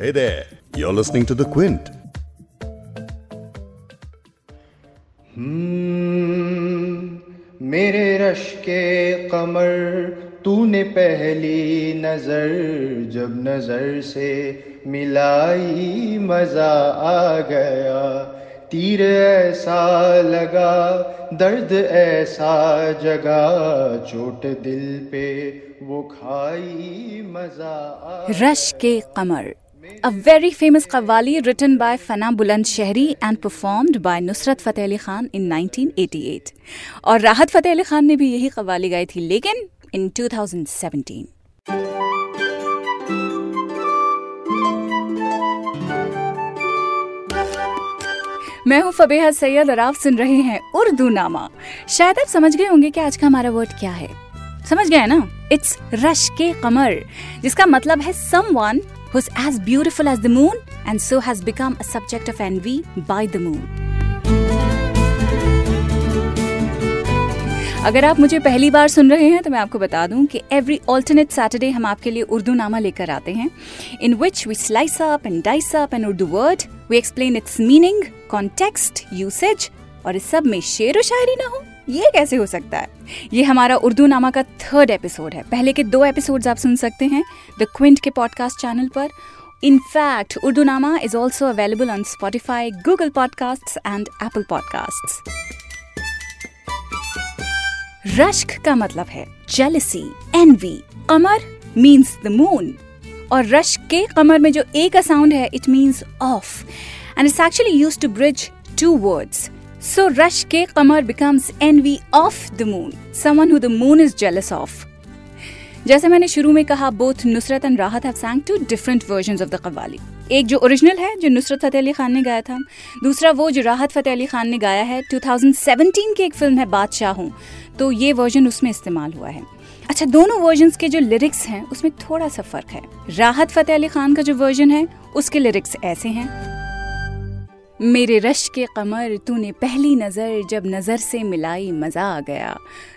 Hey there, you're listening to The Quint. मेरे रश के कमर तूने पहली नज़र जब नज़र से मिलाई मज़ा आ गया तीर ऐसा लगा दर्द ऐसा जगा चोट दिल पे वो खाई मज़ा आ रश के कमर A very famous qawwali written by Fana Buland Shehri and performed by Nusrat Fateh Ali Khan in 1988. और राहत फतेह अली खान ने भी यही कव्वाली गाई थी, लेकिन इन 2017. मैं हूँ फबेहा सैयद और आप सुन रहे हैं उर्दू नामा शायद आप समझ गए होंगे कि आज का हमारा वर्ड क्या है समझ गए ना इट्स रश के कमर, जिसका मतलब है someone who's as beautiful as the moon and so has become a subject of envy by the moon. अगर आप मुझे पहली बार सुन रहे हैं तो मैं आपको बता दूँ कि एवरी ऑल्टरनेट सैटरडे हम आपके लिए उर्दू नामा लेकर आते हैं in which we slice up and dice up an Urdu word we explain its meaning context usage और इस सब में शेर व शायरी ना हो ये कैसे हो सकता है? ये हमारा उर्दू नामा का थर्ड एपिसोड है। पहले के दो एपिसोड्स आप सुन सकते हैं द क्विंट के पॉडकास्ट चैनल पर। In fact Urdu Nama is also available on Spotify Google podcast and Apple podcast रश्क का मतलब है jealousy envy Qamar means the moon और रश्क के कमर में जो ए का साउंड है it means of and it's actually used to bridge two words So Rush ke Qamar becomes envy of the moon, someone who the moon is jealous of. जैसे मैंने शुरू में कहा both Nusrat and Rahat have sang two different version of the qawwali एक जो original है जो नुसरत फतेह अली खान ने गाया था दूसरा वो जो राहत फतेह अली खान ने गाया है 2017 की एक फ़िल्म है बादशाह. हूँ तो ये वर्जन उसमें इस्तेमाल हुआ है. अच्छा दोनों वर्जन के जो लिरिक्स हैं उसमें थोड़ा सा फ़र्क है. राहत फतेह अली खान का जो वर्जन है उसके लिरिक्स ऐसे हैं. मेरे रश के कमर तूने पहली नज़र जब नज़र से मिलाई, मज़ा आ गया।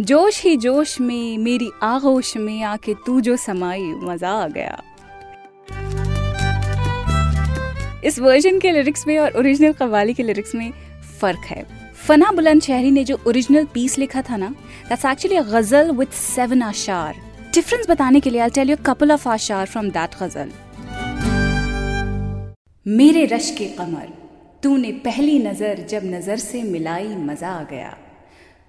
जोश ही जोश में, मेरी आगोश में आके तू जो समाई, मज़ा आ गया। इस वर्जन के लिरिक्स में और ओरिजिनल कवाली के लिरिक्स में फ़र्क है। फना बुलंद शहरी ने जो ओरिजिनल पीस लिखा था ना that's actually ghazal with seven आशार। Difference बताने के लिए I tell you couple of आशार from that ghazal. मेरे रश के कमर। तूने पहली नज़र जब नज़र से मिलाई, मज़ा आ गया।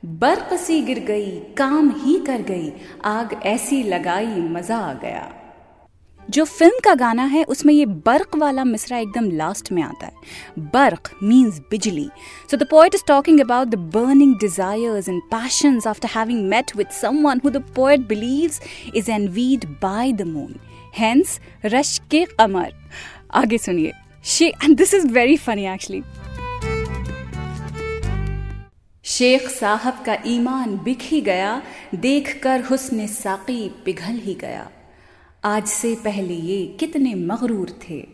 बर्क सी गिर गई, काम ही कर गई, आग ऐसी लगाई, मज़ा आ गया। जो फ़िल्म का गाना है, उसमें ये बर्क वाला मिसरा एकदम लास्ट में आता है। Barq means bijli. So the poet is talking about the burning desires and passions after having met with someone who the poet believes is envied by the moon hence rush के कमर आगे सुनिए। She, and this is very funny actually. Sheikh साहब का ईमान बिख ही गया देख कर हुस्न साकी पिघल ही गया। आज से पहले ये कितने मगरूर थे।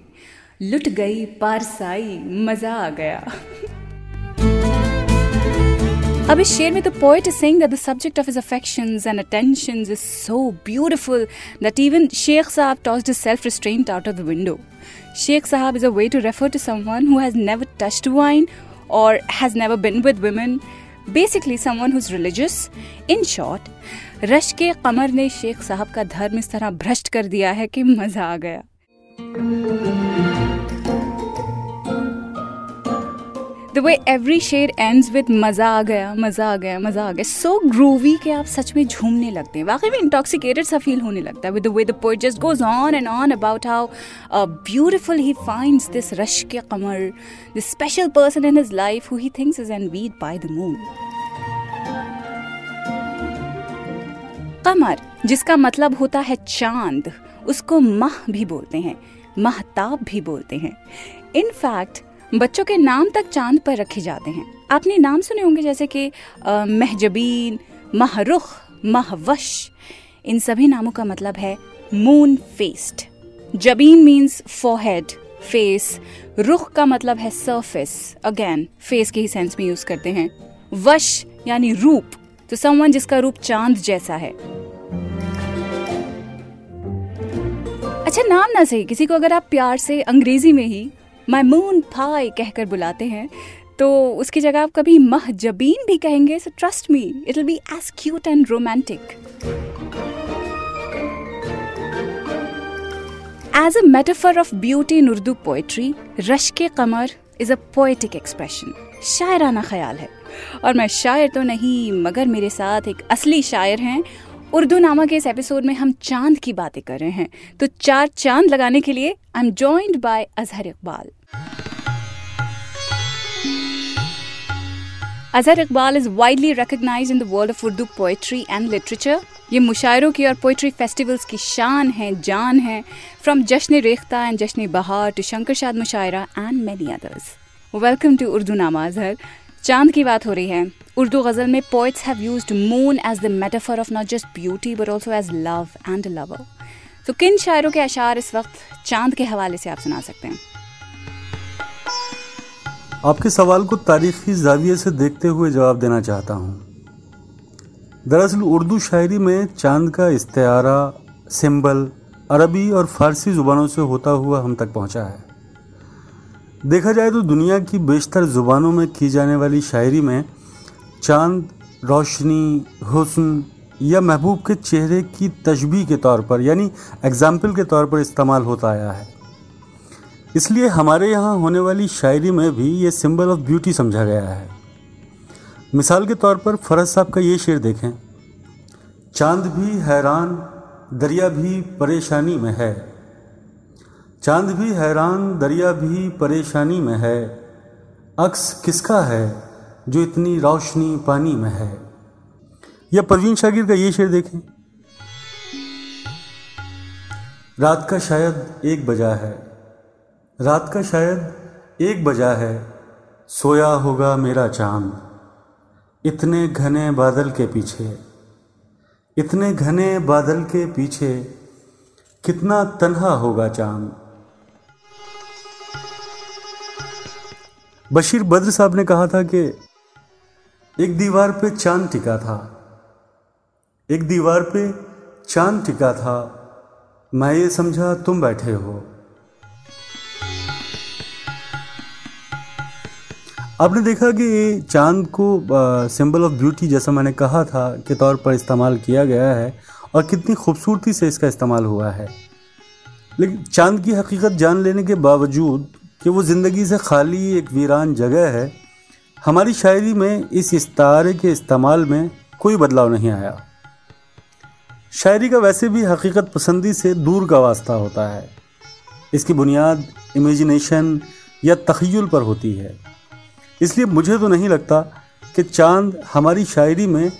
लुट गई पारसाई मज़ा आ गया। अब इस शेर में तो poet is saying that the subject of his affections and attentions is so beautiful that even Sheikh Sahab tossed his self restraint out of the window Sheikh Sahab is a way to refer to someone who has never touched wine or has never been with women. Basically, someone who's religious. In short, रश के कमर ने शेख साहब का धर्म इस तरह भ्रष्ट कर दिया है कि मज़ा आ गया द वे एवरी शेर एंड्स विद मज़ा आ गया मज़ा आ गया मज़ा आ गया सो ग्रूवी के आप सच में झूमने लगते हैं। वाकई में इंटॉक्सिकेटेड सा फील होने लगता है with the way the poet just goes on and on about how beautiful he finds this rush के कमर this special person in his life who he thinks is envied by the moon कमर, जिसका मतलब होता है चाँद, उसको माह भी बोलते हैं, महताब भी बोलते हैं। इनफैक्ट बच्चों के नाम तक चाँद पर रखे जाते हैं। आपने नाम सुने होंगे जैसे कि महजबीन, महरुख, महवश। इन सभी नामों का मतलब है moon faced jabeen means forehead face रुख का मतलब है सरफेस अगेन फेस के ही सेंस में यूज़ करते हैं। वश, यानी रूप। तो समवन जिसका रूप चाँद जैसा है। अच्छा नाम ना सही। किसी को अगर आप प्यार से अंग्रेज़ी में ही माई मून पाई कहकर बुलाते हैं तो उसकी जगह आप कभी मह जबीन भी कहेंगे so trust me it will be as cute and romantic as a metaphor of beauty in Urdu poetry rush के कमर इज़ अ पोएटिक एक्सप्रेशन शायराना ख्याल है। और मैं शायर तो नहीं, मगर मेरे साथ एक असली शायर हैं उर्दू नामा के इस एपिसोड में हम चाँद की बातें कर रहे हैं। तो चार चाँद लगाने के लिए I am joined by Azhar Iqbal Azhar Iqbal is widely recognize in the world of Urdu poetry and literature ये मुशायरों की और पोइट्री फेस्टिवल्स की शान है, जान है। फ्रॉम जश्न रेख्ता एंड जश्न बहार to Shankar Shad mushaira and many others welcome to Urdu Nama Azhar चाँद की बात हो रही है। उर्दू गज़ल में poets have used moon as the metaphor of not just beauty but also as love and lover तो किन शायरों के अशार इस वक्त चाँद के हवाले से आप सुना सकते हैं? आपके सवाल को तारीखी जाविये से देखते हुए जवाब देना चाहता हूँ। दरअसल उर्दू शायरी में चाँद का इस्तारा सिंबल, अरबी और फारसी ज़ुबानों से होता हुआ हम तक पहुँचा है। देखा जाए तो दुनिया की बेशतर ज़ुबानों में की जाने वाली शायरी में चाँद, रोशनी, हुस्न या महबूब के चेहरे की तशबी के तौर पर, यानी एग्ज़ाम्पल के तौर पर इस्तेमाल होता आया है। इसलिए हमारे यहाँ होने वाली शायरी में भी ये सिंबल ऑफ़ ब्यूटी समझा गया है। मिसाल के तौर पर फरज साहब का ये शेर देखें। चाँद भी हैरान, दरिया भी परेशानी में है। चाँद भी हैरान, दरिया भी परेशानी में है। अक्स किसका है? जो इतनी रोशनी पानी में है। या परवीन शागिर का ये शेर देखें। रात का शायद एक बजा है। रात का शायद एक बजा है। सोया होगा मेरा चाँद। इतने घने बादल के पीछे। इतने घने बादल के पीछे कितना तन्हा होगा चाँद। बशीर बद्र साहब ने कहा था कि एक दीवार पे चाँद टिका था। एक दीवार पे चाँद टिका था। मैं ये समझा, तुम बैठे हो। आपने देखा कि चाँद को सिंबल ऑफ़ ब्यूटी जैसा मैंने कहा था के तौर पर इस्तेमाल किया गया है और कितनी खूबसूरती से इसका इस्तेमाल हुआ है। लेकिन चाँद की हकीकत जान लेने के बावजूद कि वो ज़िंदगी से खाली एक वीरान जगह है हमारी शायरी में इस इस्तारे के इस्तेमाल में कोई बदलाव नहीं आया। शायरी का वैसे भी हकीकत पसंदी से दूर का वास्ता होता है। इसकी बुनियाद इमेजिनेशन या तखयल पर होती है। इसलिए मुझे तो नहीं लगता कि चाँद हमारी शायरी में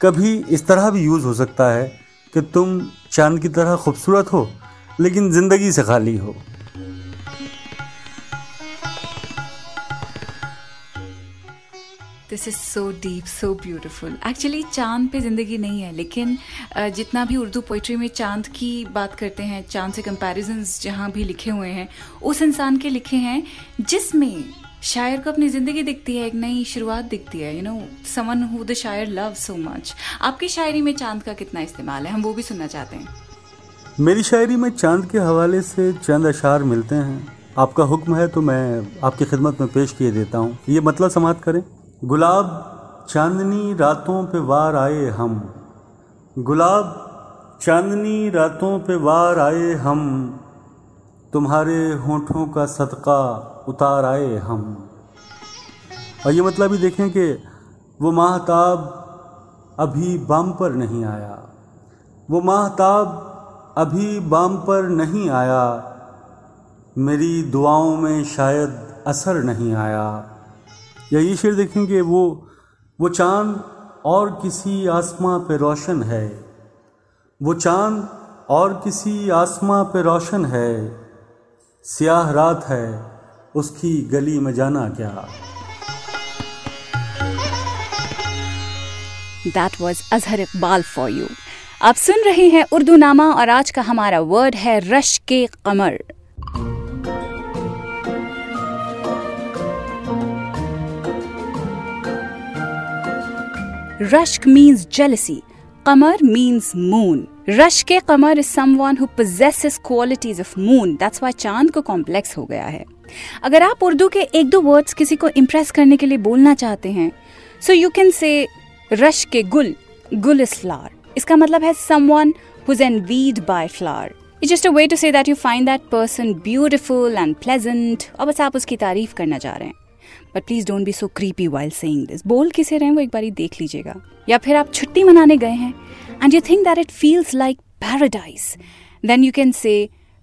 कभी इस तरह भी यूज़ हो सकता है कि तुम चाँद की तरह खूबसूरत हो, लेकिन ज़िंदगी से खाली हो। This is so deep so beautiful actually चाँद पे ज़िंदगी नहीं है, लेकिन जितना भी उर्दू पोइट्री में चाँद की बात करते हैं, चाँद से कंपैरिजंस जहाँ भी लिखे हुए हैं, उस इंसान के लिखे हैं, जिसमें शायर को अपनी ज़िंदगी दिखती है, एक नई शुरुआत दिखती है you know someone who the shayar love so much आपकी शायरी में चाँद का कितना इस्तेमाल है? हम वो भी सुनना चाहते हैं। मेरी शायरी में चाँद के हवाले से चंद अशार मिलते हैं। आपका हुक्म है तो मैं आपकी खिदमत में पेश किए देता हूँ। ये मतलब समाप्त करें। गुलाब, चांदनी रातों पे वार आए हम। गुलाब, चांदनी रातों पे वार आए हम। तुम्हारे होठों का सदका उतार आए हम। और ये मतलब भी देखें कि वो माहताब अभी बाम पर नहीं आया। वो माहताब अभी बाम पर नहीं आया। मेरी दुआओं में शायद असर नहीं आया। या ये शेर देखेंगे, वो वो चाँद और किसी आसमां पे रोशन है। वो चाँद और किसी आसमां पे रोशन है। सियाह रात है, उसकी गली में जाना क्या? That was Azhar Iqbal for you आप सुन रहे हैं उर्दू नामा और आज का हमारा वर्ड है रश के कमर। Rashk means jealousy. Qamar means moon. के कमर is someone who possesses qualities of moon that's why चाँद को कॉम्प्लेक्स हो गया है अगर आप उर्दू के एक दो वर्ड्स किसी को इम्प्रेस करने के लिए बोलना चाहते हैं सो यू कैन से रश के गुल गुल इज़ फ्लावर इसका मतलब है someone who's envied by flower. It's just a way to say that you find that person beautiful and pleasant और बस आप उसकी तारीफ़ करना चाह रहे हैं but please don't be so creepy while saying this बोल किसे रहे हैं वो एक बार देख लीजिएगा या फिर आप छुट्टी मनाने गए हैं and you think that it feels like paradise then you can say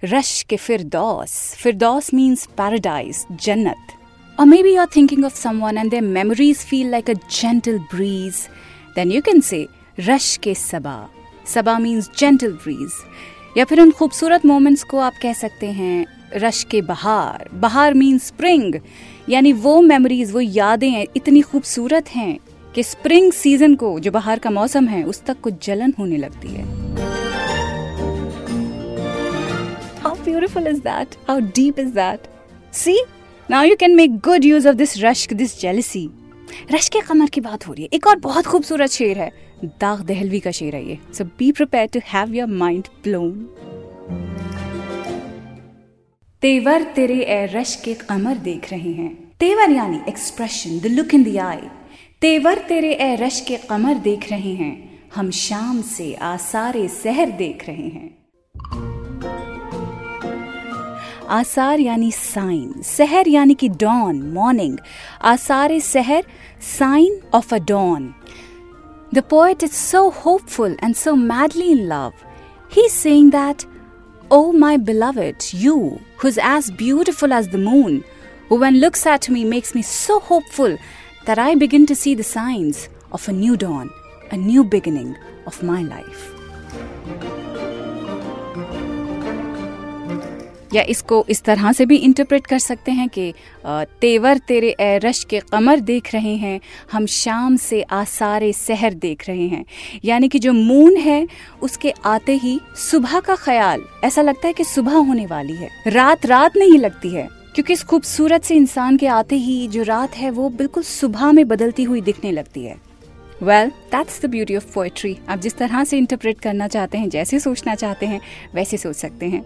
rush के फिरदौस फिरदौस मीन्स पैराडाइज जन्नत Or maybe you're thinking of someone and their memories feel like a gentle breeze. Then you can say, Rush ke Saba. Saba means gentle breeze. या फिर उन खूबसूरत moments को आप कह सकते हैं रश के बहार बहार मीन स्प्रिंग यानी वो मेमोरीज वो यादें इतनी खूबसूरत हैं कि स्प्रिंग सीज़न को जो बाहर का मौसम है उस तक कुछ जलन होने लगती है How beautiful is that? How deep is that? See? Now you can make good use of this rush, this jealousy. रश के कमर की बात हो रही है एक और बहुत खूबसूरत शेर है दाग दहलवी का शेर है ये so be prepare to have your mind blown तेवर तेरे ए रश के कमर देख रहे हैं। तेवर यानी expression the look in the eye तेवर तेरे ए रश के कमर देख रहे हैं। हम शाम से आसारे सहर देख रहे हैं। आसार यानी साइन सहर यानी कि डॉन मॉर्निंग आसार सहर sign of a dawn the poet is so hopeful and so madly in love he saying that O my beloved, you, who's as beautiful as the moon, who when looks at me makes me so hopeful that I begin to see the signs of a new dawn, a new beginning of my life. या इसको इस तरह से भी interpret कर सकते हैं कि तेवर तेरे ए रश के कमर देख रहे हैं, हम शाम से आसारे सहर देख रहे हैं। यानी कि जो मून है, उसके आते ही सुबह का ख्याल, ऐसा लगता है कि सुबह होने वाली है। रात रात नहीं लगती है, क्योंकि इस खूबसूरत से इंसान के आते ही जो रात है, वो बिल्कुल सुबह में बदलती हुई दिखने लगती है। Well that's the beauty of poetry आप जिस तरह से इंटरप्रेट करना चाहते हैं, जैसे सोचना चाहते हैं, वैसे सोच सकते हैं।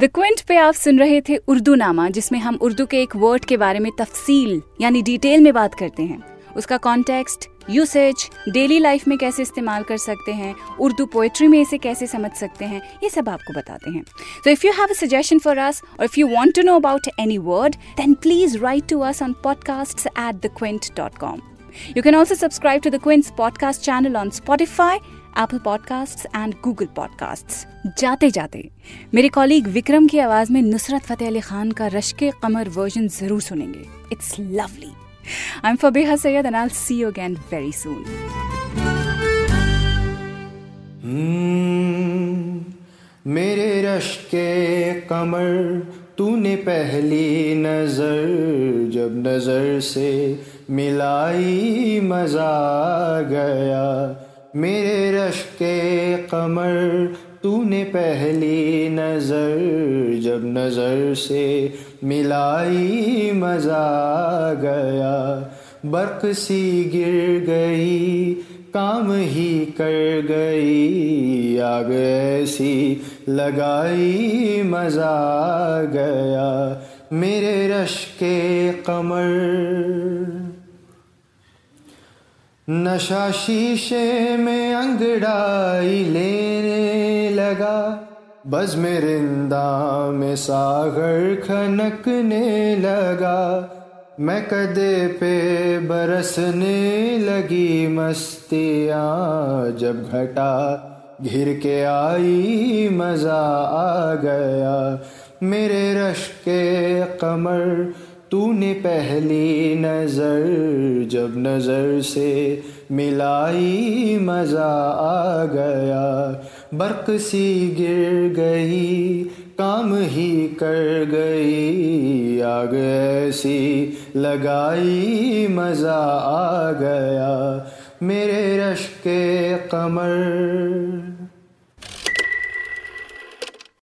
द क्विंट पे आप सुन रहे थे उर्दू नामा जिसमें हम उर्दू के एक वर्ड के बारे में तफसील यानी डिटेल में बात करते हैं। उसका कॉन्टेक्स्ट यूसेज डेली लाइफ में कैसे इस्तेमाल कर सकते हैं उर्दू पोएट्री में इसे कैसे समझ सकते हैं ये सब आपको बताते हैं। तो if you have a suggestion for us और if you want to know about any word then please write to us on podcast at the Quint dot com You can also subscribe to the Quint's podcast channel on Spotify, Apple Podcasts and Google Podcasts. जाते जाते, मेरे colleague Vikram की आवाज़ में नुसरत फतेह अली खान का रश्के कमर version ज़रूर सुनेंगे। It's lovely I am Fabiha Syed and I see you again very soon मेरे रश के कमर, तूने पहली नज़र, जब नज़र से मिलाई मज़ा गया। मेरे रश के कमर, तूने पहली नज़र, जब नज़र से मिलाई मज़ा गया। बर्क सी गिर गई, काम ही कर गई, आग ऐसी लगाई मज़ा गया। मेरे रश के कमर। नशा शीशे में अंगड़ाई लेने लगा। बज में रिंदा में सागर खनकने लगा। मैं कदे पे बरसने लगी मस्तियाँ, जब घटा घिर के आई, मज़ा आ गया। मेरे रश के कमर तूने पहली नज़र, जब नज़र से मिलाई मज़ा आ गया। बर्क सी गिर गई, काम ही कर गई। आग ऐसी लगाई मज़ा आ गया। मेरे रश के कमर